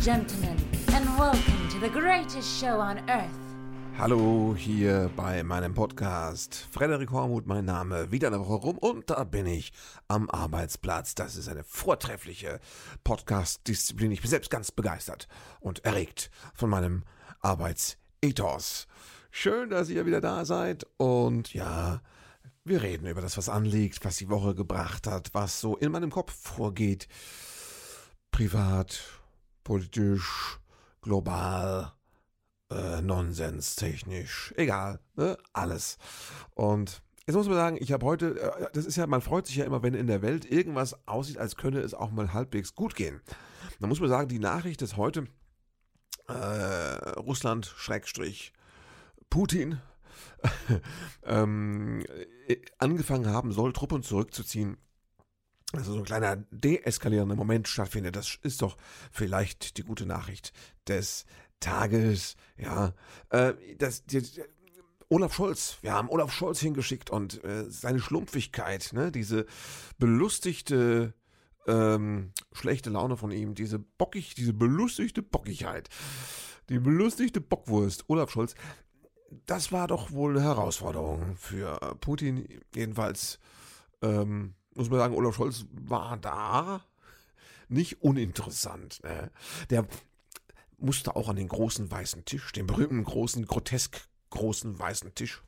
gentlemen, and welcome to the greatest show on earth. Hallo hier bei meinem Podcast. Frederik Hormuth, mein Name. Wieder eine Woche rum und da bin ich am Arbeitsplatz. Das ist eine vortreffliche Podcast-Disziplin. Ich bin selbst ganz begeistert und erregt von meinem Arbeitsethos. Schön, dass ihr wieder da seid und ja, wir reden über das, was anliegt, was die Woche gebracht hat, was so in meinem Kopf vorgeht. Privat, politisch, global, äh, Nonsens, technisch, egal, ne? alles. Und jetzt muss man sagen, ich habe heute, äh, das ist ja, man freut sich ja immer, wenn in der Welt irgendwas aussieht, als könne es auch mal halbwegs gut gehen. Da muss man sagen, die Nachricht ist heute äh, Russland, Schrägstrich, Putin, ähm, angefangen haben soll, Truppen zurückzuziehen. Also so ein kleiner deeskalierender Moment stattfindet. Das ist doch vielleicht die gute Nachricht des Tages. Ja, äh, das, die, Olaf Scholz, wir haben Olaf Scholz hingeschickt und äh, seine Schlumpfigkeit, ne, diese belustigte ähm, schlechte Laune von ihm, diese bockig, diese belustigte Bockigkeit, die belustigte Bockwurst, Olaf Scholz, das war doch wohl eine Herausforderung für Putin. Jedenfalls ähm, muss man sagen, Olaf Scholz war da nicht uninteressant. Ne? Der musste auch an den großen weißen Tisch, den berühmten großen, grotesk großen weißen Tisch.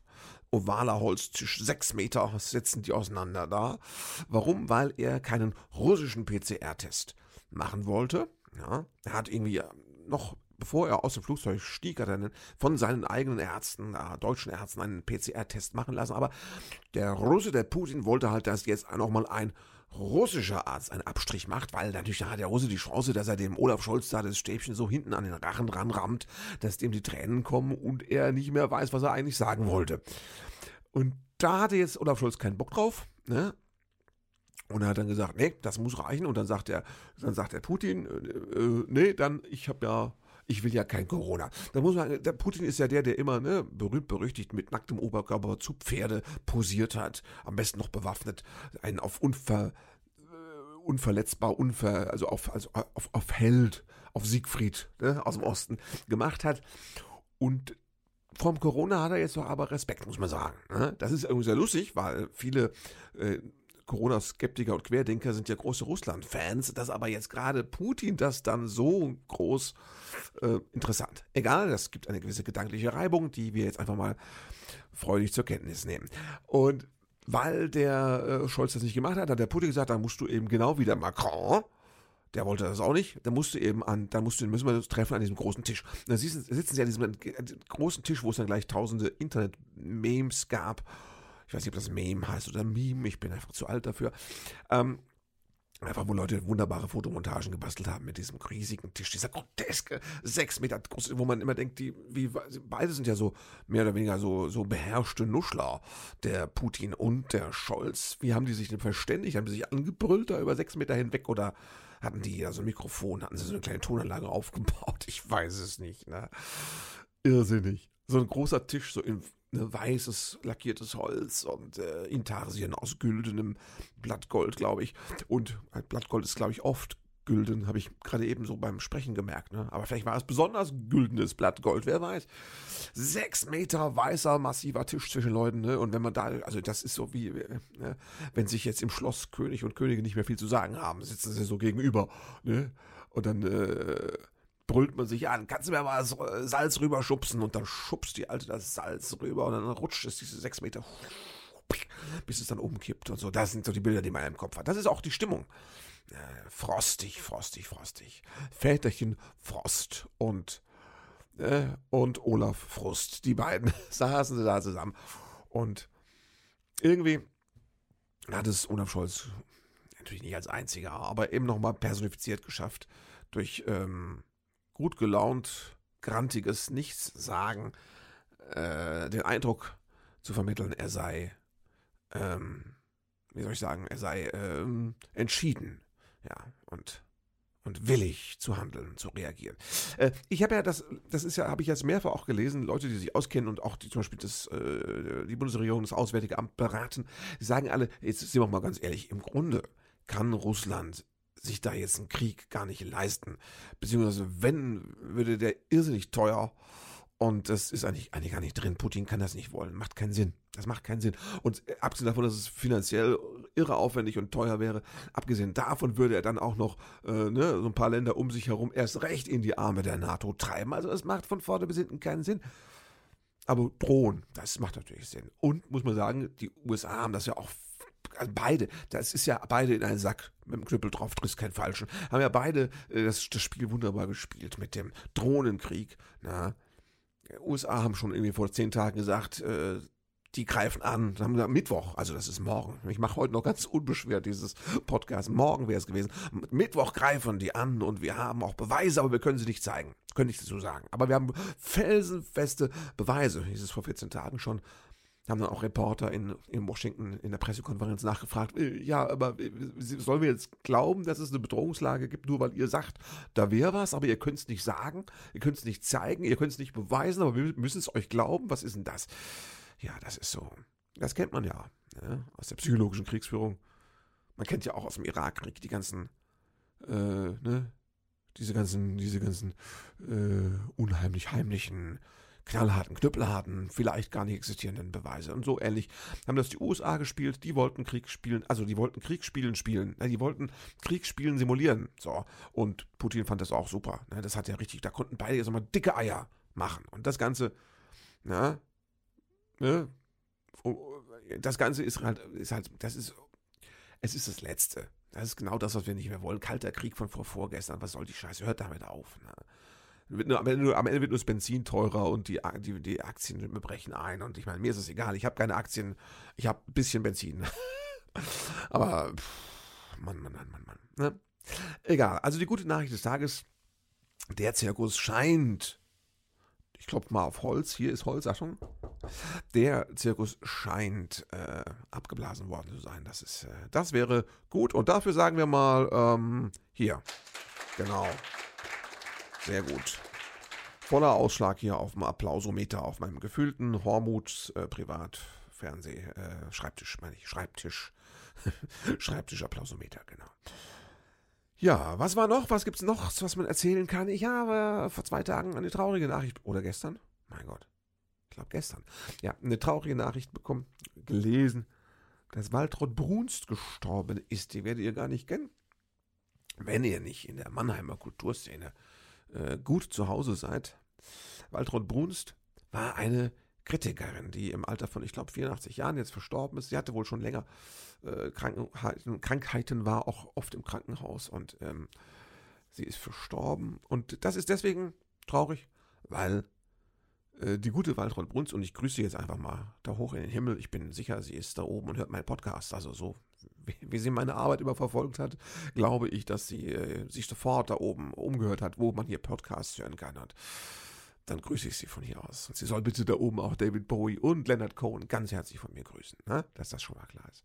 Ovaler Holztisch, sechs Meter setzen die auseinander da. Warum? Weil er keinen russischen PCR-Test machen wollte. Ja, er hat irgendwie noch bevor er aus dem Flugzeug stieg, hat er von seinen eigenen Ärzten, äh, deutschen Ärzten, einen PCR-Test machen lassen. Aber der Russe, der Putin, wollte halt, dass jetzt nochmal ein russischer Arzt einen Abstrich macht, weil natürlich hat der Russe die Chance, dass er dem Olaf Scholz da das Stäbchen so hinten an den Rachen ranrammt, dass dem die Tränen kommen und er nicht mehr weiß, was er eigentlich sagen wollte. Und da hatte jetzt Olaf Scholz keinen Bock drauf, ne? Und er hat dann gesagt, nee, das muss reichen. Und dann sagt er, dann sagt der Putin, äh, äh, nee, dann, ich habe ja ich will ja kein Corona. Da muss man, der Putin ist ja der, der immer, ne, berühmt berüchtigt mit nacktem Oberkörper zu Pferde posiert hat, am besten noch bewaffnet, einen auf unver, äh, unverletzbar, unver, also auf, also auf, auf Held, auf Siegfried ne, aus dem Osten gemacht hat. Und vom Corona hat er jetzt doch aber Respekt, muss man sagen. Ne? Das ist irgendwie sehr lustig, weil viele äh, Corona-Skeptiker und Querdenker sind ja große Russland-Fans, dass aber jetzt gerade Putin das dann so groß äh, interessant. Egal, das gibt eine gewisse gedankliche Reibung, die wir jetzt einfach mal freudig zur Kenntnis nehmen. Und weil der äh, Scholz das nicht gemacht hat, hat der Putin gesagt, dann musst du eben genau wie der Macron, der wollte das auch nicht. Dann musst du eben an, dann musst du, müssen wir uns treffen an diesem großen Tisch. Und dann sitzen, sitzen sie an diesem großen Tisch, wo es dann gleich tausende Internet-Memes gab ich weiß nicht, ob das Meme heißt oder Meme, ich bin einfach zu alt dafür. Ähm, Einfach, wo Leute wunderbare Fotomontagen gebastelt haben mit diesem riesigen Tisch, dieser groteske, sechs Meter groß, wo man immer denkt, die, wie, beide sind ja so mehr oder weniger so, so beherrschte Nuschler, der Putin und der Scholz. Wie haben die sich denn verständigt? Haben die sich angebrüllt da über sechs Meter hinweg oder hatten die ja so ein Mikrofon, hatten sie so eine kleine Tonanlage aufgebaut? Ich weiß es nicht, ne? Irrsinnig. So ein großer Tisch, so in ne, weißes lackiertes Holz und äh, Intarsien aus güldenem Blattgold, glaube ich. Und äh, Blattgold ist, glaube ich, oft gülden, habe ich gerade eben so beim Sprechen gemerkt. Ne? Aber vielleicht war es besonders güldenes Blattgold, wer weiß. Sechs Meter weißer, massiver Tisch zwischen Leuten. Ne? Und wenn man da, also das ist so wie, äh, ne? wenn sich jetzt im Schloss König und Könige nicht mehr viel zu sagen haben, sitzen sie so gegenüber. Ne? Und dann äh, brüllt man sich an, kannst du mir mal Salz rüberschubsen und dann schubst die Alte das Salz rüber und dann rutscht es diese sechs Meter bis es dann oben kippt und so. Das sind so die Bilder, die man im Kopf hat. Das ist auch die Stimmung. Äh, frostig, frostig, frostig. Väterchen Frost und, äh, und Olaf Frust. Die beiden saßen da zusammen. Und irgendwie hat es Olaf Scholz natürlich nicht als einziger, aber eben nochmal personifiziert geschafft durch ähm, gut gelaunt, grantiges Nichtssagen äh, den Eindruck zu vermitteln, er sei, ähm, wie soll ich sagen, er sei ähm, entschieden, ja, und und willig zu handeln, zu reagieren. Äh, ich habe ja das, das ist ja, habe ich jetzt mehrfach auch gelesen, Leute, die sich auskennen und auch die zum Beispiel das, äh, die Bundesregierung, das Auswärtige Amt beraten, sagen alle, jetzt sind wir mal ganz ehrlich, im Grunde kann Russland sich da jetzt einen Krieg gar nicht leisten. Beziehungsweise wenn, würde der irrsinnig teuer. Und das ist eigentlich, eigentlich gar nicht drin. Putin kann das nicht wollen. Macht keinen Sinn. Das macht keinen Sinn. Und äh, abgesehen davon, dass es finanziell irre aufwendig und teuer wäre, abgesehen davon würde er dann auch noch äh, ne, so ein paar Länder um sich herum erst recht in die Arme der NATO treiben. Also es macht von vorne bis hinten keinen Sinn. Aber drohen, das macht natürlich Sinn. Und muss man sagen, die USA haben das ja auch also beide, das ist ja beide in einen Sack mit dem Knüppel drauf, triffst keinen falschen, haben ja beide äh, das, das Spiel wunderbar gespielt mit dem Drohnenkrieg. Na, USA haben schon irgendwie vor zehn Tagen gesagt, äh, die greifen an. Haben wir Mittwoch, also das ist morgen. Ich mache heute noch ganz unbeschwert dieses Podcast. Morgen wäre es gewesen. Mittwoch greifen die an und wir haben auch Beweise, aber wir können sie nicht zeigen. Könnte ich dazu sagen. Aber wir haben felsenfeste Beweise. Hieß es vor 14 Tagen schon. Haben dann auch Reporter in, in Washington in der Pressekonferenz nachgefragt, äh, ja, aber äh, sollen wir jetzt glauben, dass es eine Bedrohungslage gibt, nur weil ihr sagt, da wäre was, aber ihr könnt es nicht sagen, ihr könnt es nicht zeigen, ihr könnt es nicht beweisen, aber wir müssen es euch glauben, was ist denn das? Ja, das ist so. Das kennt man ja, ne? aus der psychologischen Kriegsführung. Man kennt ja auch aus dem Irakkrieg die ganzen, äh, ne, diese ganzen, diese ganzen äh, unheimlich heimlichen knallharten, knüppelharten, vielleicht gar nicht existierenden Beweise. Und so ähnlich haben das die USA gespielt, die wollten Krieg spielen, also die wollten Kriegsspielen spielen, die wollten Kriegsspielen simulieren. So. Und Putin fand das auch super. Ne? Das hat ja richtig, da konnten beide jetzt mal dicke Eier machen. Und das Ganze, na, ne? Das Ganze ist halt, ist halt, das ist, es ist das Letzte. Das ist genau das, was wir nicht mehr wollen. Kalter Krieg von vor vorgestern. Was soll die Scheiße? Hört damit auf. Ne? Am, Ende, am, Ende, wird nur das Benzin teurer und die, die, die Aktien brechen ein. Und ich meine, mir ist es egal. Ich habe keine Aktien. Ich habe ein bisschen Benzin. Aber, Mann, Mann, Mann, Mann, Mann. Ne? Egal. Also die gute Nachricht des Tages. Der Zirkus scheint. Ich klopfe mal auf Holz. Hier ist Holz, Achtung. Der Zirkus scheint äh, abgeblasen worden zu sein. Das, ist, äh, das wäre gut. Und dafür sagen wir mal, ähm, hier. Genau. Sehr gut. Voller Ausschlag hier auf dem Applausometer auf meinem gefühlten Hormuts äh, Privatfernseh, äh, Schreibtisch, meine ich, Schreibtisch. Schreibtisch Applausometer, genau. Ja, was war noch? Was gibt's noch, was man erzählen kann? Ich habe vor zwei Tagen eine traurige Nachricht, oder gestern? Mein Gott. Ich glaube gestern. Ja, eine traurige Nachricht bekommen, gelesen, dass Waltraud Brunst gestorben ist. Die werdet ihr gar nicht kennen. Wenn ihr nicht in der Mannheimer Kulturszene äh, gut zu Hause seid. Waltraud Brunst war eine Kritikerin, die im Alter von, ich glaube, 84 Jahren jetzt verstorben ist. Sie hatte wohl schon länger äh, Krankheiten, Krankheiten, war auch oft im Krankenhaus und ähm, sie ist verstorben. Und das ist deswegen traurig, weil äh, die gute Waltraud Brunst, und ich grüße sie jetzt einfach mal da hoch in den Himmel, ich bin sicher, sie ist da oben und hört meinen Podcast, also so wie, sie meine Arbeit immer verfolgt hat, glaube ich, dass sie äh, sich sofort da oben umgehört hat, wo man hier Podcasts hören kann. Und dann grüße ich sie von hier aus. Und sie soll bitte da oben auch David Bowie und Leonard Cohen ganz herzlich von mir grüßen, ne? dass das schon mal klar ist.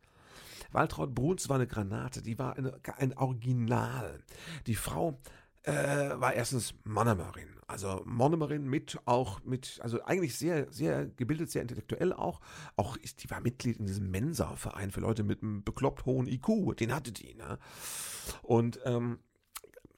Waltraud Bruns war eine Granate, die war eine, ein Original. Die Frau äh, war erstens Monomerin. Also Monomerin mit auch mit, also eigentlich sehr, sehr gebildet, sehr intellektuell auch. Auch ist, die war Mitglied in diesem Mensa-Verein für Leute mit einem bekloppt hohen IQ. Den hatte die, ne? Und ähm,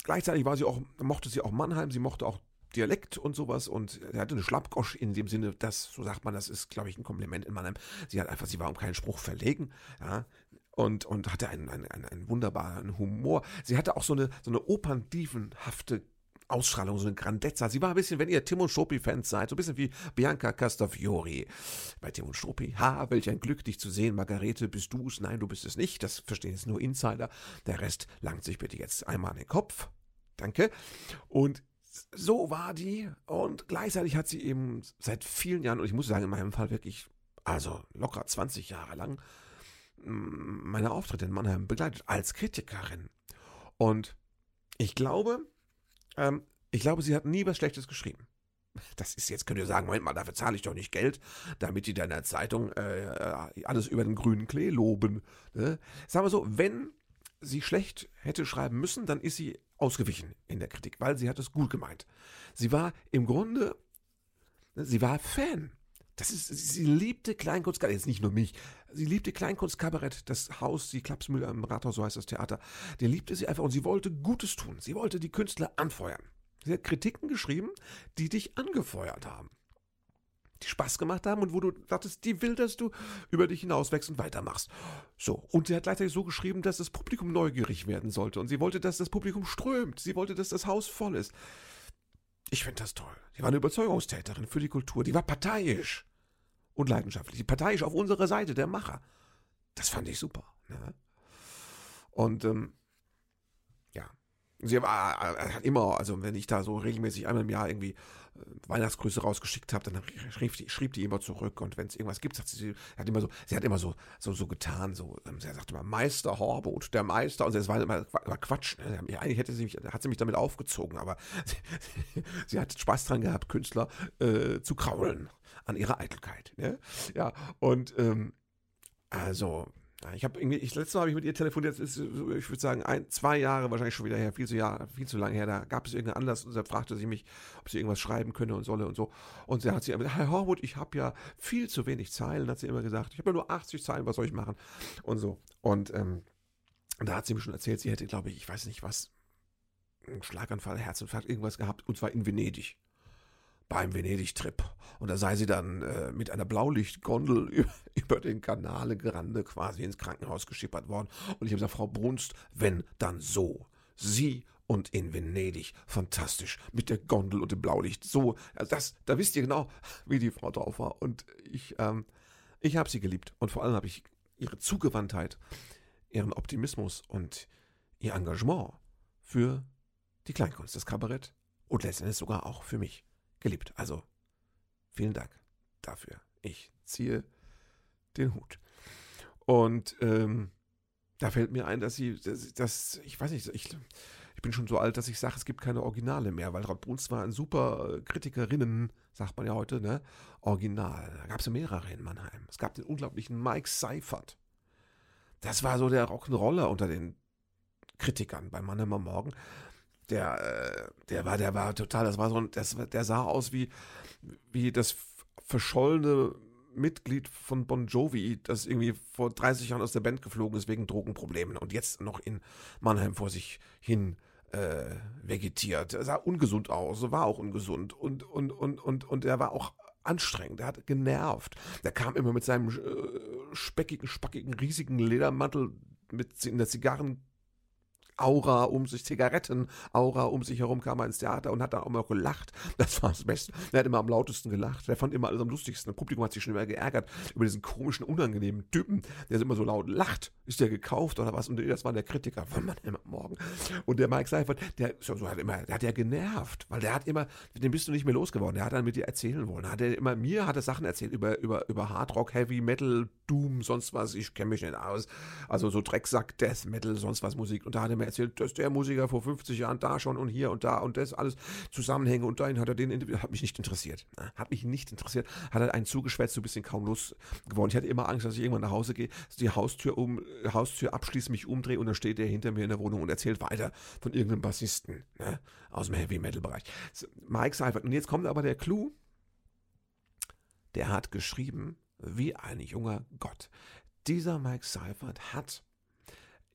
gleichzeitig war sie auch, mochte sie auch Mannheim, sie mochte auch Dialekt und sowas und er hatte eine Schlappgosch in dem Sinne, das, so sagt man, das ist, glaube ich, ein Kompliment in Mannheim. Sie hat einfach, sie war um keinen Spruch verlegen, ja, und, und hatte einen, einen, einen, wunderbaren Humor. Sie hatte auch so eine, so eine operndiefenhafte Ausstrahlung, so eine Grandezza. Sie war ein bisschen, wenn ihr Tim und Struppi-Fans seid, so ein bisschen wie Bianca Castafiori. Bei Tim und Struppi, ha, welch ein Glück, dich zu sehen. Margarete, bist du es? Nein, du bist es nicht. Das verstehen jetzt nur Insider. Der Rest langt sich bitte jetzt einmal an den Kopf. Danke. Und so war die. Und gleichzeitig hat sie eben seit vielen Jahren, und ich muss sagen, in meinem Fall wirklich, also locker 20 Jahre lang, meine Auftritte in Mannheim begleitet als Kritikerin. Und ich glaube, ähm, ich glaube, sie hat nie was Schlechtes geschrieben. Das ist jetzt, könnt ihr sagen, Moment mal, dafür zahle ich doch nicht Geld, damit die da in der Zeitung äh, alles über den grünen Klee loben. Ne? Sagen wir so, wenn sie schlecht hätte schreiben müssen, dann ist sie ausgewichen in der Kritik, weil sie hat es gut gemeint. Sie war im Grunde, sie war Fan das ist, sie liebte Kleinkunst, jetzt nicht nur mich, sie liebte Kleinkunstkabarett, das Haus, die Klapsmühle am Rathaus, so heißt das Theater. Die liebte sie einfach und sie wollte Gutes tun. Sie wollte die Künstler anfeuern. Sie hat Kritiken geschrieben, die dich angefeuert haben. Die Spaß gemacht haben und wo du dachtest, die will, dass du über dich hinauswächst und weitermachst. So. Und sie hat gleichzeitig so geschrieben, dass das Publikum neugierig werden sollte. Und sie wollte, dass das Publikum strömt. Sie wollte, dass das Haus voll ist. Ich finde das toll. Die war eine Überzeugungstäterin für die Kultur. Die war parteiisch und leidenschaftlich. Parteiisch auf unserer Seite, der Macher. Das fand ich super. Ne? Und ähm, ja, sie war, äh, hat immer, also wenn ich da so regelmäßig einmal im Jahr irgendwie äh, Weihnachtsgrüße rausgeschickt habe, dann schrieb die, schrieb die immer zurück und wenn es irgendwas gibt, hat sie, hat immer so, sie hat immer so, so, so getan, so, ähm, sie sagte immer Meister Horbot, der Meister, und es war immer, war Quatsch, ne? eigentlich hätte sie mich, hat sie mich damit aufgezogen, aber sie, sie hat Spaß dran gehabt, Künstler äh, zu kraulen an ihrer Eitelkeit, ne? ja, und ähm, also, ich habe irgendwie, ich, letztes Mal habe ich mit ihr telefoniert, ist, ich würde sagen, ein, zwei Jahre wahrscheinlich schon wieder her, viel zu, Jahr, viel zu lange her. Da gab es irgendeinen Anlass und da fragte sie mich, ob sie irgendwas schreiben könne und solle und so. Und sie hat sie gesagt, Herr Horwood, ich habe ja viel zu wenig Zeilen, hat sie immer gesagt. Ich habe ja nur 80 Zeilen, was soll ich machen? Und so. Und ähm, da hat sie mir schon erzählt, sie hätte, glaube ich, ich weiß nicht was, einen Schlaganfall, Herzinfarkt, irgendwas gehabt, und zwar in Venedig beim Venedig-Trip. Und da sei sie dann äh, mit einer Blaulichtgondel über, den Canale Grande quasi ins Krankenhaus geschippert worden. Und ich habe gesagt, Frau Brunst, wenn, dann so. Sie und in Venedig. Fantastisch. Mit der Gondel und dem Blaulicht. So, also das, da wisst ihr genau, wie die Frau drauf war. Und ich, ähm, ich habe sie geliebt. Und vor allem habe ich ihre Zugewandtheit, ihren Optimismus und ihr Engagement für die Kleinkunst, das Kabarett und letztendlich sogar auch für mich geliebt. Also, vielen Dank dafür. Ich ziehe den Hut. Und ähm, da fällt mir ein, dass sie, dass, dass ich weiß nicht, ich, ich bin schon so alt, dass ich sage, es gibt keine Originale mehr, weil Raut Bruns war ein super äh, Kritikerinnen, sagt man ja heute, ne? Original. Da gab es ja mehrere in Mannheim. Es gab den unglaublichen Mike Seifert. Das war so der Rock'n'Roller unter den Kritikern bei Mannheimer Morgen der, äh, der war, der war total, das war so ein, das, der sah aus wie, wie das verschollene Mitglied von Bon Jovi, das irgendwie vor 30 Jahren aus der Band geflogen ist wegen Drogenproblemen und jetzt noch in Mannheim vor sich hin äh, vegetiert. Er sah ungesund aus, war auch ungesund und, und, und, und, und er war auch anstrengend, er hat genervt. Der kam immer mit seinem äh, speckigen, spackigen, riesigen Ledermantel mit in der Zigarren Aura um sich, Zigaretten-Aura um sich herum, kam er ins Theater und hat dann auch mal gelacht. Das war das Beste. Er hat immer am lautesten gelacht. Er fand immer alles am lustigsten. Das Publikum hat sich schon immer geärgert über diesen komischen, unangenehmen Typen, der immer so laut lacht. Ist der gekauft oder was? Und das war der Kritiker von Mann immer morgen. Und der Mike Seifert, der, so, hat immer, der hat ja genervt, weil der hat immer, den bist du nicht mehr losgeworden. Der hat dann mit dir erzählen wollen. Hat er immer, mir hat er Sachen erzählt über, über, über Hard Rock, Heavy Metal, Doom, sonst was. Ich kenne mich nicht aus. Also so Drecksack, Death Metal, sonst was Musik. Und da hat er mir erzählt, dass der Musiker vor 50 Jahren da schon und hier und da und das alles Zusammenhänge und dahin hat er den, hat mich nicht interessiert. Hat mich nicht interessiert. Hat er einen zugeschwätzt, so ein bisschen kaum Lust geworden. Ich hatte immer Angst, dass ich irgendwann nach Hause gehe, die Haustür um, Haustür abschließe, mich umdrehe und dann steht der hinter mir in der Wohnung und erzählt weiter von irgendeinem Bassisten, ne, aus dem Heavy Metal Bereich. Mike Seifert. Und jetzt kommt aber der Clou. Der hat geschrieben, wie ein junger Gott. Dieser Mike Seifert hat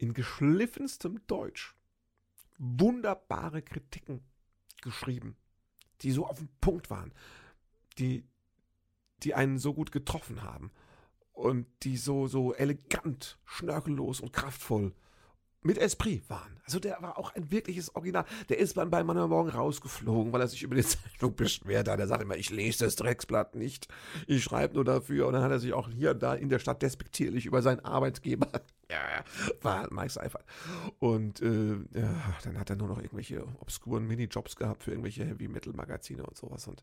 in geschliffenstem Deutsch wunderbare Kritiken geschrieben, die so auf den Punkt waren, die, die einen so gut getroffen haben und die so, so elegant, schnörkellos und kraftvoll mit Esprit waren. Also der war auch ein wirkliches Original. Der ist dann bei Mann Morgen rausgeflogen, weil er sich über die Zeitung beschwert hat. Er sagt immer, ich lese das Drecksblatt nicht. Ich schreibe nur dafür. Und dann hat er sich auch hier und da in der Stadt despektierlich über seinen Arbeitgeber. Ja, war Mike Seifert. Und äh, ja, dann hat er nur noch irgendwelche obskuren Minijobs gehabt für irgendwelche Heavy Metal Magazine und sowas. Und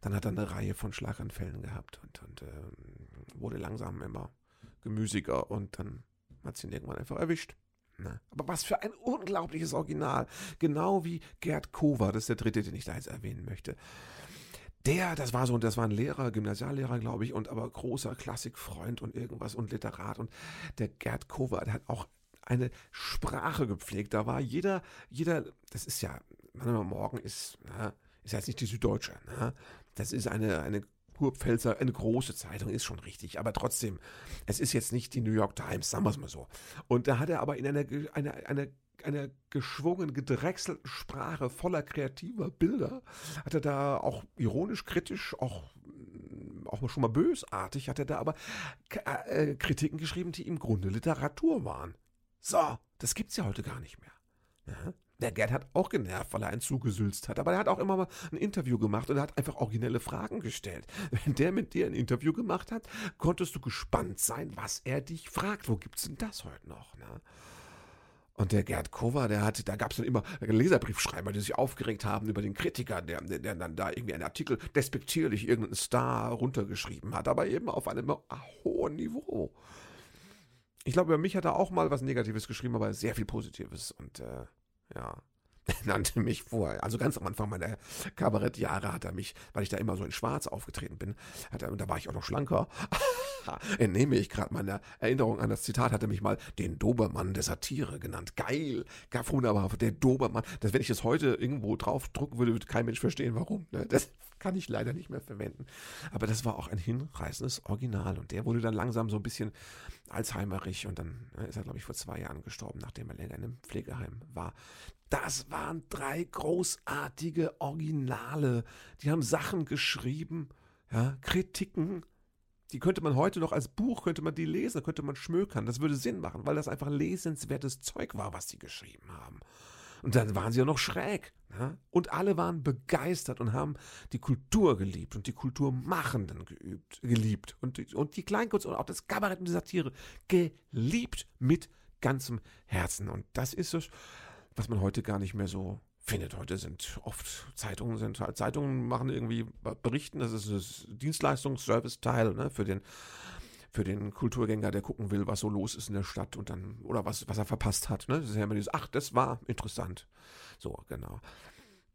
dann hat er eine Reihe von Schlaganfällen gehabt und, und äh, wurde langsam immer gemüsiger und dann hat sie ihn irgendwann einfach erwischt. Ne? Aber was für ein unglaubliches Original. Genau wie Gerd Kover, das ist der dritte, den ich da jetzt erwähnen möchte. Der, das war so, das war ein Lehrer, Gymnasiallehrer, glaube ich, und aber großer Klassikfreund und irgendwas und Literat. Und der Gerd der hat auch eine Sprache gepflegt. Da war jeder, jeder, das ist ja, manchmal morgen ist, na, ist jetzt nicht die Süddeutsche. Na? Das ist eine, eine Kurpfälzer, eine große Zeitung, ist schon richtig, aber trotzdem, es ist jetzt nicht die New York Times, sagen wir es mal so. Und da hat er aber in einer, einer, einer einer geschwungen, gedrechselten Sprache voller kreativer Bilder, hat er da auch ironisch, kritisch, auch, auch schon mal bösartig, hat er da aber äh, Kritiken geschrieben, die im Grunde Literatur waren. So, das gibt's ja heute gar nicht mehr. Ja? Der Gerd hat auch genervt, weil er einen zugesülzt hat. Aber er hat auch immer mal ein Interview gemacht und er hat einfach originelle Fragen gestellt. Wenn der mit dir ein Interview gemacht hat, konntest du gespannt sein, was er dich fragt. Wo gibt's denn das heute noch? Ne? Und der Gerd Kover, der hat, da gab es dann immer Leserbriefschreiber, die sich aufgeregt haben über den Kritiker, der, der, dann da irgendwie einen Artikel despektierlich irgendeinen Star runtergeschrieben hat, aber eben auf einem hohen Niveau. Ich glaube, über mich hat er auch mal was Negatives geschrieben, aber sehr viel Positives. Und äh, ja, nannte mich vor, also ganz am Anfang meiner Kabarettjahre hat er mich, weil ich da immer so in Schwarz aufgetreten bin, hat er, und da war ich auch noch schlanker, entnehme ich gerade meiner Erinnerung an das Zitat, hat er mich mal den Dobermann der Satire genannt. Geil, gab wunderbar, der Dobermann. Das, wenn ich das heute irgendwo drauf drucken würde, würde kein Mensch verstehen, warum. Ne? Das kann ich leider nicht mehr verwenden. Aber das war auch ein hinreißendes Original. Und der wurde dann langsam so ein bisschen Alzheimerig und dann ne, ist er, glaube ich, vor zwei Jahren gestorben, nachdem er länger in einem Pflegeheim war. Das waren drei großartige Originale. Die haben Sachen geschrieben, ja, Kritiken. Die könnte man heute noch als Buch, könnte man die lesen, könnte man schmökern. Das würde Sinn machen, weil das einfach lesenswertes Zeug war, was sie geschrieben haben. Und dann waren sie ja noch schräg. Ja? Und alle waren begeistert und haben die Kultur geliebt und die Kulturmachenden geübt, geliebt. Und, die, und die Kleinkunst und auch das Kabarett und die Satire geliebt mit ganzem Herzen. Und das ist es, was man heute gar nicht mehr so findet. Heute sind oft Zeitungen, sind halt Zeitungen machen irgendwie berichten, das ist das Dienstleistungs-Service-Teil ne, für den für den Kulturgänger, der gucken will, was so los ist in der Stadt und dann, oder was, was er verpasst hat. Ne? Das ist ja immer dieses, ach, das war interessant. So, genau.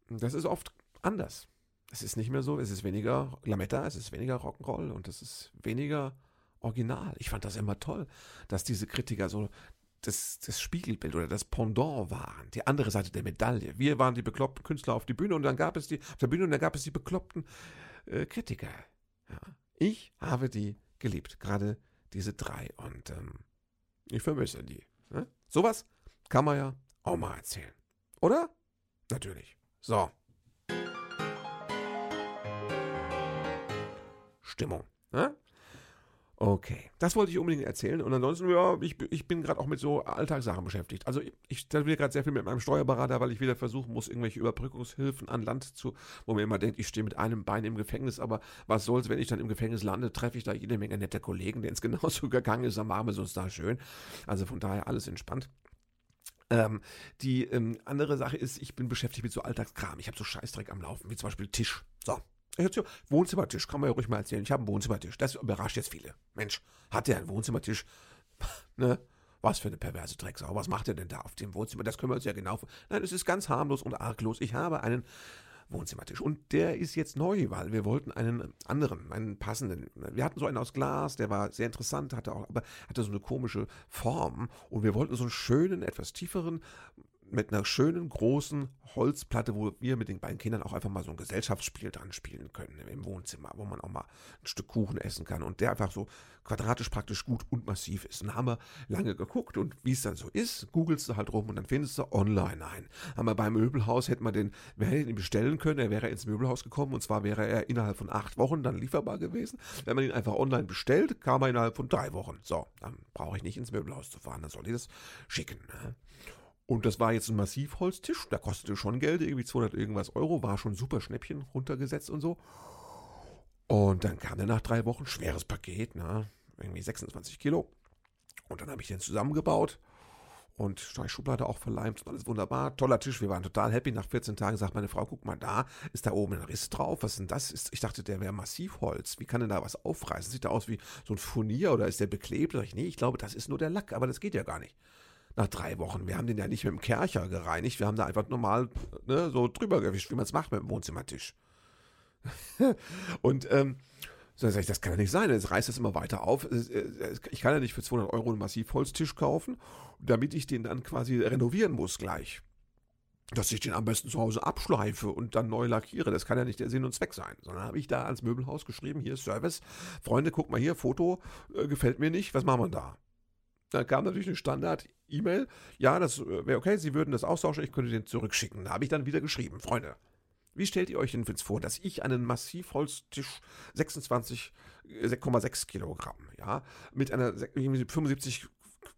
Das ist oft anders. Es ist nicht mehr so, es ist weniger Lametta, es ist weniger Rock'n'Roll und es ist weniger original. Ich fand das immer toll, dass diese Kritiker so das, das Spiegelbild oder das Pendant waren, die andere Seite der Medaille. Wir waren die bekloppten Künstler auf die Bühne und dann gab es die, auf der Bühne und dann gab es die bekloppten äh, Kritiker. Ja. Ich habe die geliebt. Gerade diese drei. Und ähm, ich vermisse die. Ne? Sowas kann man ja auch mal erzählen. Oder? Natürlich. So. Stimmung. Ne? Okay, das wollte ich unbedingt erzählen. Und ansonsten, ja, ich, ich bin gerade auch mit so Alltagssachen beschäftigt. Also ich, ich telefoniere gerade sehr viel mit meinem Steuerberater, weil ich wieder versuchen muss, irgendwelche Überbrückungshilfen an Land zu, wo mir immer denkt, ich stehe mit einem Bein im Gefängnis, aber was soll's, wenn ich dann im Gefängnis lande, treffe ich da jede Menge netter Kollegen, denen es genauso gegangen ist, dann machen wir es da schön. Also von daher alles entspannt. Ähm, die ähm, andere Sache ist, ich bin beschäftigt mit so Alltagskram. Ich habe so Scheißdreck am Laufen, wie zum Beispiel Tisch. So, Wohnzimmertisch, kann man ja ruhig mal erzählen. Ich habe einen Wohnzimmertisch. Das überrascht jetzt viele. Mensch, hat der einen Wohnzimmertisch? ne? Was für eine perverse Drecksau. Was macht er denn da auf dem Wohnzimmer? Das können wir uns ja genau. Nein, es ist ganz harmlos und arglos. Ich habe einen Wohnzimmertisch. Und der ist jetzt neu, weil wir wollten einen anderen, einen passenden. Wir hatten so einen aus Glas, der war sehr interessant, hatte auch, aber hatte so eine komische Form. Und wir wollten so einen schönen, etwas tieferen, mit einer schönen großen Holzplatte, wo wir mit den beiden Kindern auch einfach mal so ein Gesellschaftsspiel dran spielen können im Wohnzimmer, wo man auch mal ein Stück Kuchen essen kann und der einfach so quadratisch praktisch gut und massiv ist. Und dann haben wir lange geguckt und wie es dann so ist, googelst du halt rum und dann findest du online ein. Haben wir beim Möbelhaus, hätten wir den, wir hätten ihn bestellen können, er wäre ins Möbelhaus gekommen und zwar wäre er innerhalb von acht Wochen dann lieferbar gewesen. Wenn man ihn einfach online bestellt, kam er innerhalb von drei Wochen. So, dann brauche ich nicht ins Möbelhaus zu fahren, dann soll ich das schicken. Ne? Und das war jetzt ein Massivholztisch, der kostete schon Geld, irgendwie 200 irgendwas Euro, war schon super Schnäppchen runtergesetzt und so. Und dann kam der nach drei Wochen, schweres Paket, ne? irgendwie 26 Kilo. Und dann habe ich den zusammengebaut und Schublade auch verleimt und alles wunderbar. Toller Tisch, wir waren total happy. Nach 14 Tagen sagt meine Frau, guck mal da, ist da oben ein Riss drauf. Was ist denn das? Ich dachte, der wäre Massivholz. Wie kann denn da was aufreißen? Sieht da aus wie so ein Furnier oder ist der beklebt? Sag ich, nee, ich glaube, das ist nur der Lack, aber das geht ja gar nicht nach drei Wochen. Wir haben den ja nicht mit dem Kercher gereinigt, wir haben da einfach normal ne, so drüber gewischt, wie man es macht mit dem Wohnzimmertisch. und ähm, so sage ich, das kann ja nicht sein, jetzt reißt das immer weiter auf. Ich kann ja nicht für 200 Euro einen Massivholztisch kaufen, damit ich den dann quasi renovieren muss gleich. dass ich den am besten zu Hause abschleife und dann neu lackiere. Das kann ja nicht der Sinn und Zweck sein. Sondern habe ich da ans Möbelhaus geschrieben, hier ist Service. Freunde, guck mal hier, Foto, äh, gefällt mir nicht, was machen wir da? Da kam natürlich eine Standard-E-Mail. Ja, das äh, wäre okay, Sie würden das austauschen, ich könnte den zurückschicken. Da habe ich dann wieder geschrieben, Freunde, wie stellt ihr euch denn vor, dass ich einen Massivholztisch 26,6 äh, Kilogramm, ja, mit einer 75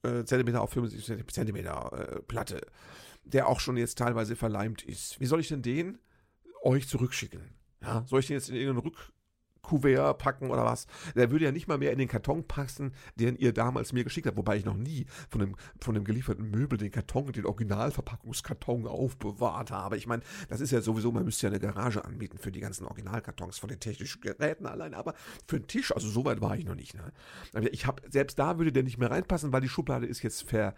äh, Zentimeter auf 75 Zentimeter äh, Platte, der auch schon jetzt teilweise verleimt ist. Wie soll ich denn den euch zurückschicken? Ja, soll ich den jetzt in irgendeinen Rück Kuvert packen oder was. Der würde ja nicht mal mehr in den Karton passen, den ihr damals mir geschickt habt. Wobei ich noch nie von dem, von dem gelieferten Möbel den Karton, den Originalverpackungskarton aufbewahrt habe. Ich meine, das ist ja sowieso, man müsste ja eine Garage anbieten für die ganzen Originalkartons von den technischen Geräten allein. Aber für einen Tisch, also so weit war ich noch nicht. Ne? Ich habe, selbst da würde der nicht mehr reinpassen, weil die Schublade ist jetzt ver,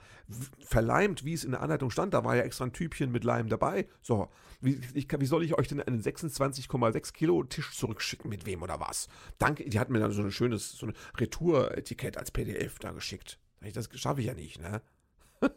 verleimt, wie es in der Anleitung stand. Da war ja extra ein Typchen mit Leim dabei. So, wie, ich, wie soll ich euch denn einen 26,6 Kilo Tisch zurückschicken? Mit wem oder was. Danke, die hat mir dann so ein schönes, so ein Retour-Etikett als PDF da geschickt. Das schaffe ich ja nicht, ne?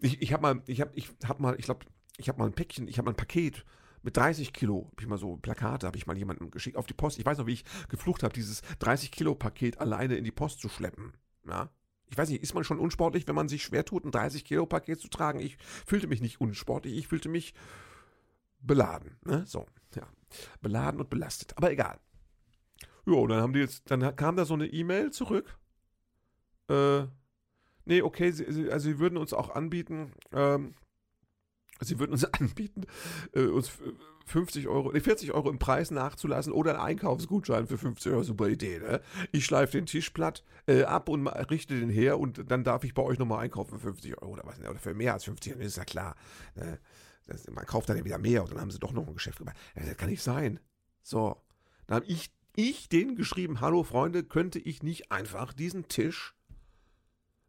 ich ich habe mal, ich habe ich hab mal, ich glaube, ich habe mal ein Päckchen, ich habe mal ein Paket mit 30 Kilo, habe ich mal so Plakate, habe ich mal jemandem geschickt auf die Post. Ich weiß noch, wie ich geflucht habe, dieses 30 Kilo Paket alleine in die Post zu schleppen. Ja? Ich weiß nicht, ist man schon unsportlich, wenn man sich schwer tut, ein 30 Kilo Paket zu tragen? Ich fühlte mich nicht unsportlich, ich fühlte mich beladen. Ne? So, ja. Beladen und belastet. Aber egal. Ja, dann haben die jetzt, dann kam da so eine E-Mail zurück. Äh, nee, okay, sie, sie, also sie würden uns auch anbieten, ähm, sie würden uns anbieten, äh, uns 50 Euro, nee, 40 Euro im Preis nachzulassen oder einen Einkaufsgutschein für 50 Euro. Super Idee, ne? Ich schleife den Tisch platt äh, ab und richte den her und dann darf ich bei euch nochmal einkaufen für 50 Euro oder was, ne? oder für mehr als 50 Euro, ist ja klar. Ne? Man kauft dann ja wieder mehr und dann haben sie doch noch ein Geschäft gemacht. Das kann nicht sein. So, dann habe ich, ich denen geschrieben, hallo Freunde, könnte ich nicht einfach diesen Tisch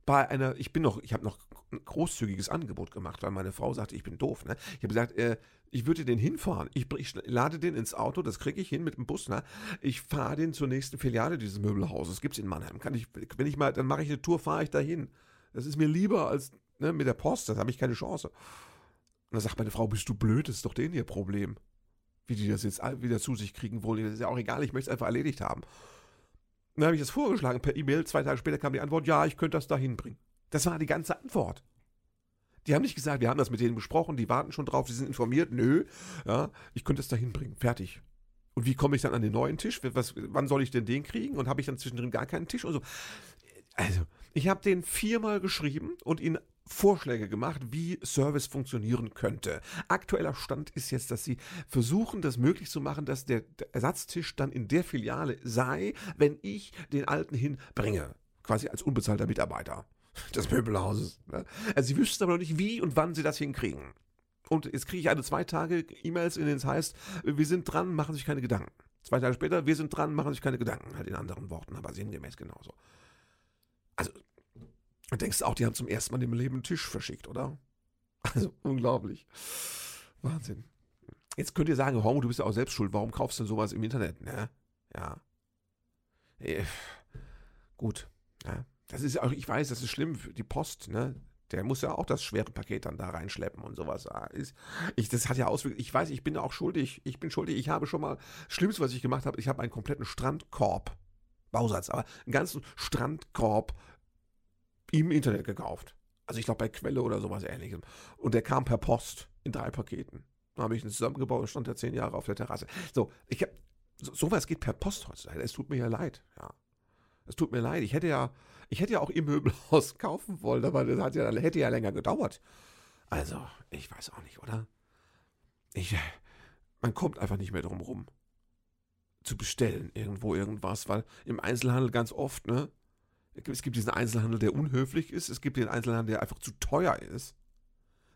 bei einer, ich bin noch, ich habe noch ein großzügiges Angebot gemacht, weil meine Frau sagte, ich bin doof. Ne? Ich habe gesagt, äh, ich würde den hinfahren. Ich, ich, lade den ins Auto, das kriege ich hin mit dem Bus. Ne? Ich fahre den zur nächsten Filiale dieses Möbelhauses. Gibt es in Mannheim. Kann ich, wenn ich mal, dann mache ich eine Tour, fahre ich dahin. Das ist mir lieber als ne, mit der Post, das habe ich keine Chance. Und dann sagt meine Frau, bist du blöd, das ist doch denen ihr Problem. Wie die das jetzt wieder zu sich kriegen wollen, das ist ja auch egal, ich möchte es einfach erledigt haben. Dann habe ich das vorgeschlagen per E-Mail, zwei Tage später kam die Antwort, ja, ich könnte das da hinbringen. Das war die ganze Antwort. Die haben nicht gesagt, wir haben das mit denen besprochen, die warten schon drauf, sie sind informiert. Nö, ja, ich könnte es da hinbringen. Fertig. Und wie komme ich dann an den neuen Tisch? Was, wann soll ich denn den kriegen? Und habe ich dann zwischendrin gar keinen Tisch und so. Also, ich habe den viermal geschrieben und ihn Vorschläge gemacht, wie Service funktionieren könnte. Aktueller Stand ist jetzt, dass sie versuchen, das möglich zu machen, dass der, Ersatztisch dann in der Filiale sei, wenn ich den alten hinbringe. Quasi als unbezahlter Mitarbeiter des Möbelhauses. Ne? Also sie wüssten aber noch nicht, wie und wann sie das hinkriegen. Und jetzt kriege ich eine zwei Tage E-Mails, in denen es heißt, wir sind dran, machen sich keine Gedanken. Zwei Tage später, wir sind dran, machen sich keine Gedanken. Halt in anderen Worten, aber sinngemäß genauso. Also Du denkst auch, die haben zum ersten Mal im Leben einen Tisch verschickt, oder? Also unglaublich. Wahnsinn. Jetzt könnt ihr sagen, Hormo, du bist ja auch selbst schuld. Warum kaufst du denn sowas im Internet? Ne? Ja. Äh, gut. Ja. Das ist auch, ich weiß, das ist schlimm für die Post, ne? Der muss ja auch das schwere Paket dann da reinschleppen und sowas. Ich, das hat ja Auswirkungen. Ich weiß, ich bin auch schuldig. Ich bin schuldig. Ich habe schon mal, Schlimmste, was ich gemacht habe, ich habe einen kompletten Strandkorb, Bausatz, aber einen ganzen Strandkorb im Internet gekauft. Also ich glaube bei Quelle oder sowas ähnlichem. Und der kam per Post in drei Paketen. Da habe ich ihn zusammengebaut und stand da zehn Jahre auf der Terrasse. So, ich habe so, sowas geht per Post heutzutage. Es tut mir ja leid, ja. Es tut mir leid. Ich hätte ja, ich hätte ja auch im Möbelhaus kaufen wollen, aber das hat ja, hätte ja länger gedauert. Also, ich weiß auch nicht, oder? Ich, man kommt einfach nicht mehr drum rum zu bestellen irgendwo irgendwas, weil im Einzelhandel ganz oft, ne, es gibt diesen Einzelhandel, der unhöflich ist. Es gibt den Einzelhandel, der einfach zu teuer ist.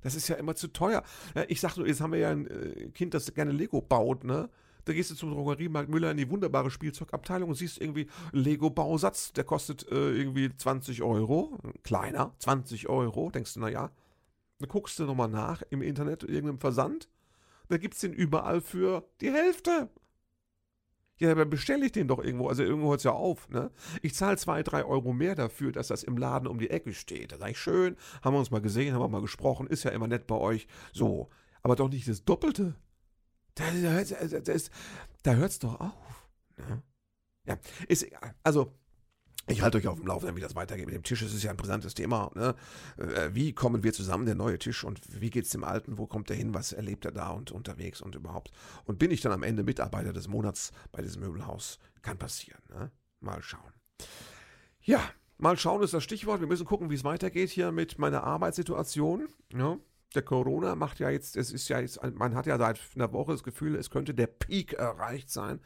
Das ist ja immer zu teuer. Ich sag nur, jetzt haben wir ja ein äh, Kind, das gerne Lego baut, ne? Da gehst du zum Drogeriemarkt Müller in die wunderbare Spielzeugabteilung und siehst irgendwie Lego-Bausatz, der kostet äh, irgendwie 20 Euro. Kleiner, 20 Euro. Denkst du, naja, dann guckst du nochmal nach im Internet, irgendeinem Versand. Da gibt es den überall für die Hälfte. Ja, aber bestelle ich den doch irgendwo. Also irgendwo hört es ja auf. Ne? Ich zahle zwei, drei Euro mehr dafür, dass das im Laden um die Ecke steht. Da sage ich, schön, haben wir uns mal gesehen, haben wir mal gesprochen, ist ja immer nett bei euch. So, aber doch nicht das Doppelte. Da, da, da, da hört es doch auf. Ne? Ja, ist. Also, ich halte euch auf dem Laufenden, wie das weitergeht mit dem Tisch. Es ist ja ein brisantes Thema. Ne? Äh, wie kommen wir zusammen, der neue Tisch? Und wie geht es dem Alten? Wo kommt er hin? Was erlebt er da und unterwegs und überhaupt? Und bin ich dann am Ende Mitarbeiter des Monats bei diesem Möbelhaus? Kann passieren. Ne? Mal schauen. Ja, mal schauen ist das Stichwort. Wir müssen gucken, wie es weitergeht hier mit meiner Arbeitssituation. Ja? Der Corona macht ja jetzt, es ist ja jetzt, man hat ja seit einer Woche das Gefühl, es könnte der Peak erreicht sein.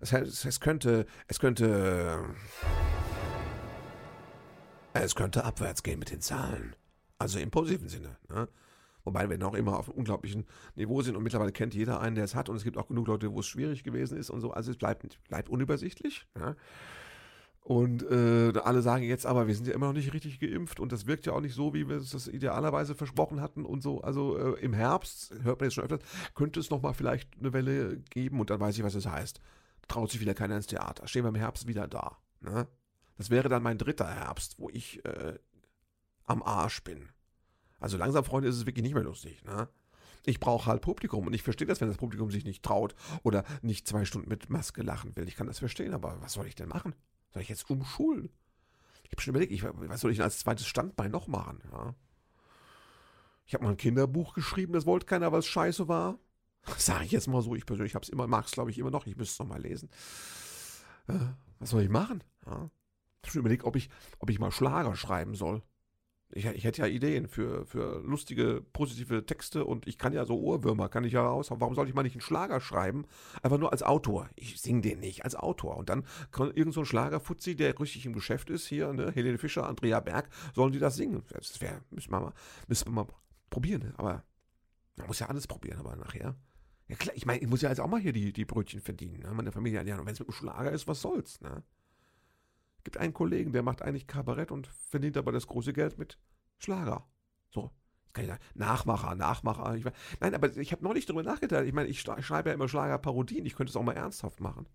Es, es, könnte, es könnte es könnte abwärts gehen mit den Zahlen. Also im positiven Sinne. Ne? Wobei wir noch immer auf einem unglaublichen Niveau sind und mittlerweile kennt jeder einen, der es hat und es gibt auch genug Leute, wo es schwierig gewesen ist und so. Also es bleibt, bleibt unübersichtlich. Ne? Und äh, alle sagen jetzt aber, wir sind ja immer noch nicht richtig geimpft und das wirkt ja auch nicht so, wie wir es das idealerweise versprochen hatten und so. Also äh, im Herbst, hört man jetzt schon öfters, könnte es nochmal vielleicht eine Welle geben und dann weiß ich, was es das heißt. Traut sich wieder keiner ins Theater. Stehen wir im Herbst wieder da. Ne? Das wäre dann mein dritter Herbst, wo ich äh, am Arsch bin. Also langsam, Freunde, ist es wirklich nicht mehr lustig. Ne? Ich brauche halt Publikum und ich verstehe das, wenn das Publikum sich nicht traut oder nicht zwei Stunden mit Maske lachen will. Ich kann das verstehen, aber was soll ich denn machen? Soll ich jetzt umschulen? Ich habe schon überlegt, ich, was soll ich denn als zweites Standbein noch machen? Ja? Ich habe mal ein Kinderbuch geschrieben, das wollte keiner, weil es scheiße war. Sage ich jetzt mal so, ich persönlich habe es immer, mag es glaube ich immer noch, ich müsste es nochmal lesen. Äh, was soll ich machen? Ja? Habe schon überlegt, ob ich, ob ich mal Schlager schreiben soll. Ich, ich, hätte ja Ideen für, für lustige, positive Texte und ich kann ja so Ohrwürmer, kann ich ja raushauen. Warum soll ich mal nicht einen Schlager schreiben? Einfach nur als Autor. Ich singe den nicht, als Autor. Und dann kann irgend so ein Schlagerfuzzi, der richtig im Geschäft ist, hier, ne, Helene Fischer, Andrea Berg, sollen die das singen. Das wäre, müssen wir mal, müssen wir mal probieren. Ne? Aber man muss ja alles probieren, aber nachher. Ja klar, ich meine, ich muss ja jetzt auch mal hier die, die Brötchen verdienen, ne? meine Familie. Ja, und wenn es mit dem Schlager ist, was soll's, ne? Gibt einen Kollegen, der macht eigentlich Kabarett und verdient aber das große Geld mit Schlager. So. Kann ich sagen, Nachmacher, Nachmacher. Ich, nein, aber ich habe noch nicht darüber nachgedacht. Ich meine, ich schreibe ja immer Schlagerparodien. Ich könnte es auch mal ernsthaft machen.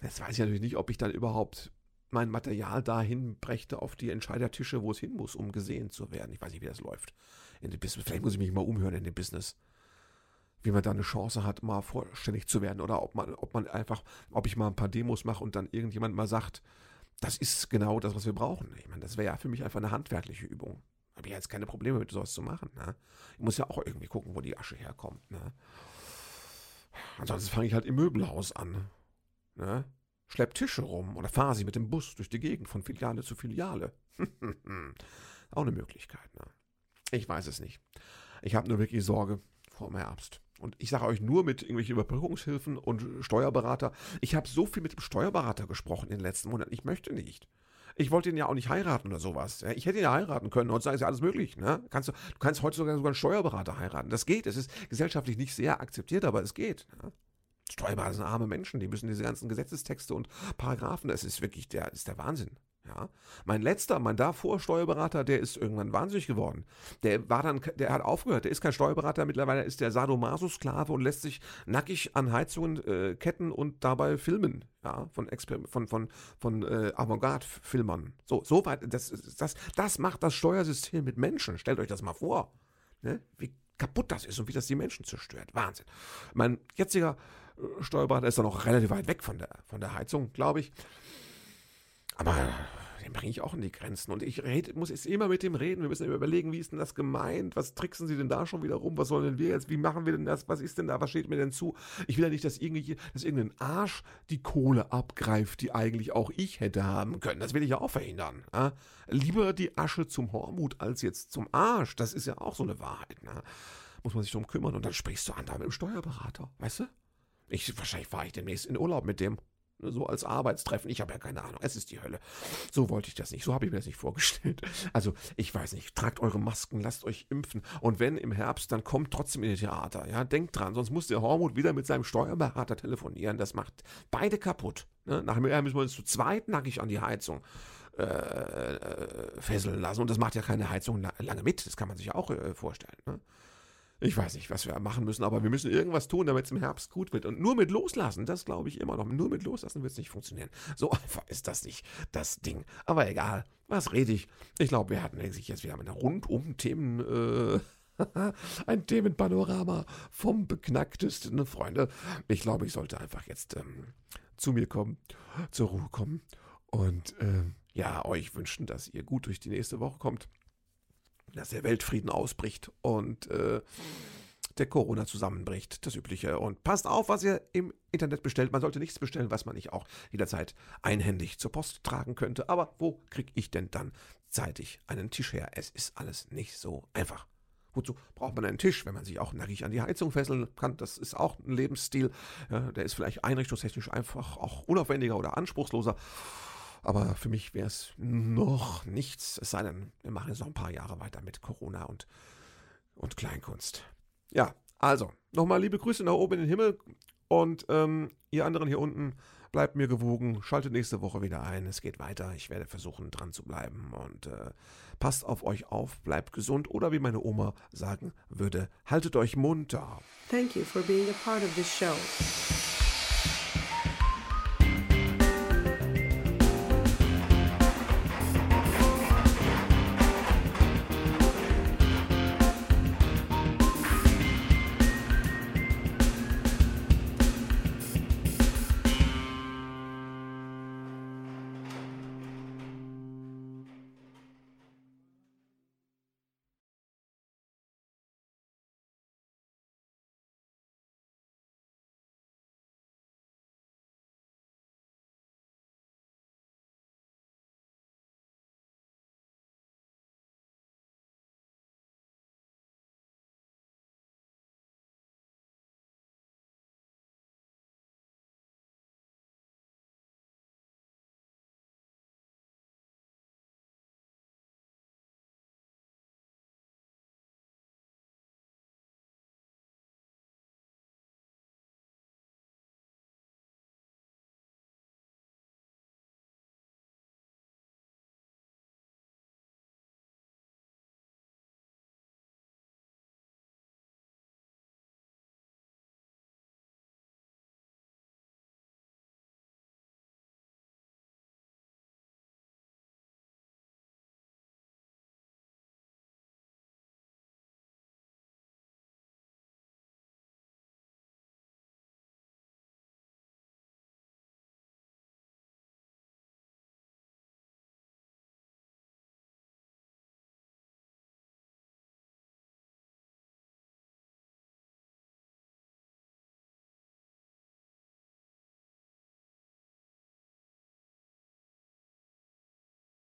Jetzt weiß ich natürlich nicht, ob ich dann überhaupt mein Material dahin brächte auf die Entscheidertische, wo es hin muss, um gesehen zu werden. Ich weiß nicht, wie das läuft. In dem Business. Vielleicht muss ich mich mal umhören in dem Business wie man da eine Chance hat, mal vorstellig zu werden oder ob man, ob man einfach, ob ich mal ein paar Demos mache und dann irgendjemand mal sagt, das ist genau das, was wir brauchen. Ich meine, das wäre ja für mich einfach eine handwerkliche Übung. Habe ich jetzt keine Probleme mit sowas zu machen. Ne? Ich muss ja auch irgendwie gucken, wo die Asche herkommt. Ne? Ansonsten fange ich halt im Möbelhaus an. Ne? Schlepp Tische rum oder fahre sie mit dem Bus durch die Gegend von Filiale zu Filiale. auch eine Möglichkeit. Ne? Ich weiß es nicht. Ich habe nur wirklich Sorge vor dem Herbst. Und ich sage euch nur mit irgendwelchen Überbrückungshilfen und Steuerberater. Ich habe so viel mit dem Steuerberater gesprochen in den letzten Monaten. Ich möchte nicht. Ich wollte ihn ja auch nicht heiraten oder sowas. Ich hätte ihn ja heiraten können. Heutzutage ist ja alles möglich. Ne? Kannst du, du kannst heutzutage sogar einen Steuerberater heiraten. Das geht. Es ist gesellschaftlich nicht sehr akzeptiert, aber es geht. Ne? Steuerberater sind arme Menschen. Die müssen diese ganzen Gesetzestexte und Paragraphen. Das ist wirklich der, ist der Wahnsinn. Ja, mein letzter, mein davor Steuerberater, der ist irgendwann wahnsinnig geworden. Der war dann, der hat aufgehört. Der ist kein Steuerberater. Mittlerweile ist der Sadomaso-Sklave und lässt sich nackig an Heizungen äh, ketten und dabei filmen. Ja, von Exper von von von äh, Avantgarde-Filmern. So, so weit. Das, das, das macht das Steuersystem mit Menschen. Stellt euch das mal vor, ne? Wie kaputt das ist und wie das die Menschen zerstört. Wahnsinn. Mein jetziger äh, Steuerberater ist dann noch relativ weit weg von der von der Heizung, glaube ich. Aber den bringe ich auch in die Grenzen. Und ich red, muss jetzt immer mit dem reden. Wir müssen überlegen, wie ist denn das gemeint? Was tricksen sie denn da schon wieder rum? Was sollen denn wir jetzt? Wie machen wir denn das? Was ist denn da? Was steht mir denn zu? Ich will ja nicht, dass, irgendwie, dass irgendein Arsch die Kohle abgreift, die eigentlich auch ich hätte haben können. Das will ich ja auch verhindern. Ja? Lieber die Asche zum Hormut als jetzt zum Arsch. Das ist ja auch so eine Wahrheit. Ne? Muss man sich darum kümmern. Und dann sprichst du an da mit dem Steuerberater. Weißt du? Ich, wahrscheinlich fahre ich demnächst in Urlaub mit dem so als Arbeitstreffen. Ich habe ja keine Ahnung. Es ist die Hölle. So wollte ich das nicht. So habe ich mir das nicht vorgestellt. Also, ich weiß nicht. Tragt eure Masken, lasst euch impfen. Und wenn im Herbst, dann kommt trotzdem in die Theater. Ja, denkt dran. Sonst muss der Hormut wieder mit seinem Steuerberater telefonieren. Das macht beide kaputt. Ne? Nachher müssen wir uns zu zweit nackig an die Heizung äh, äh, fesseln lassen. Und das macht ja keine Heizung lange mit. Das kann man sich auch äh, vorstellen. Ne? Ich weiß nicht, was wir machen müssen, aber wir müssen irgendwas tun, damit es im Herbst gut wird. Und nur mit Loslassen, das glaube ich immer noch. Nur mit Loslassen wird es nicht funktionieren. So einfach ist das nicht, das Ding. Aber egal, was rede ich? Ich glaube, wir hatten sich jetzt wieder mit einer rundum Themen. Äh, ein Themenpanorama vom beknacktesten, Freunde. Ich glaube, ich sollte einfach jetzt ähm, zu mir kommen, zur Ruhe kommen und äh, ja, euch wünschen, dass ihr gut durch die nächste Woche kommt dass der Weltfrieden ausbricht und äh, der Corona zusammenbricht, das Übliche. Und passt auf, was ihr im Internet bestellt. Man sollte nichts bestellen, was man nicht auch jederzeit einhändig zur Post tragen könnte. Aber wo kriege ich denn dann zeitig einen Tisch her? Es ist alles nicht so einfach. Wozu braucht man einen Tisch, wenn man sich auch nackig an die Heizung fesseln kann? Das ist auch ein Lebensstil. Ja, der ist vielleicht einrichtungstechnisch einfach auch unaufwendiger oder anspruchsloser. Aber für mich wäre es noch nichts, es sei denn, wir machen jetzt noch ein paar Jahre weiter mit Corona und, und Kleinkunst. Ja, also, nochmal liebe Grüße nach oben in den Himmel und ähm, ihr anderen hier unten, bleibt mir gewogen, schaltet nächste Woche wieder ein, es geht weiter, ich werde versuchen dran zu bleiben und äh, passt auf euch auf, bleibt gesund oder wie meine Oma sagen würde, haltet euch munter. Thank you for being a part of this show.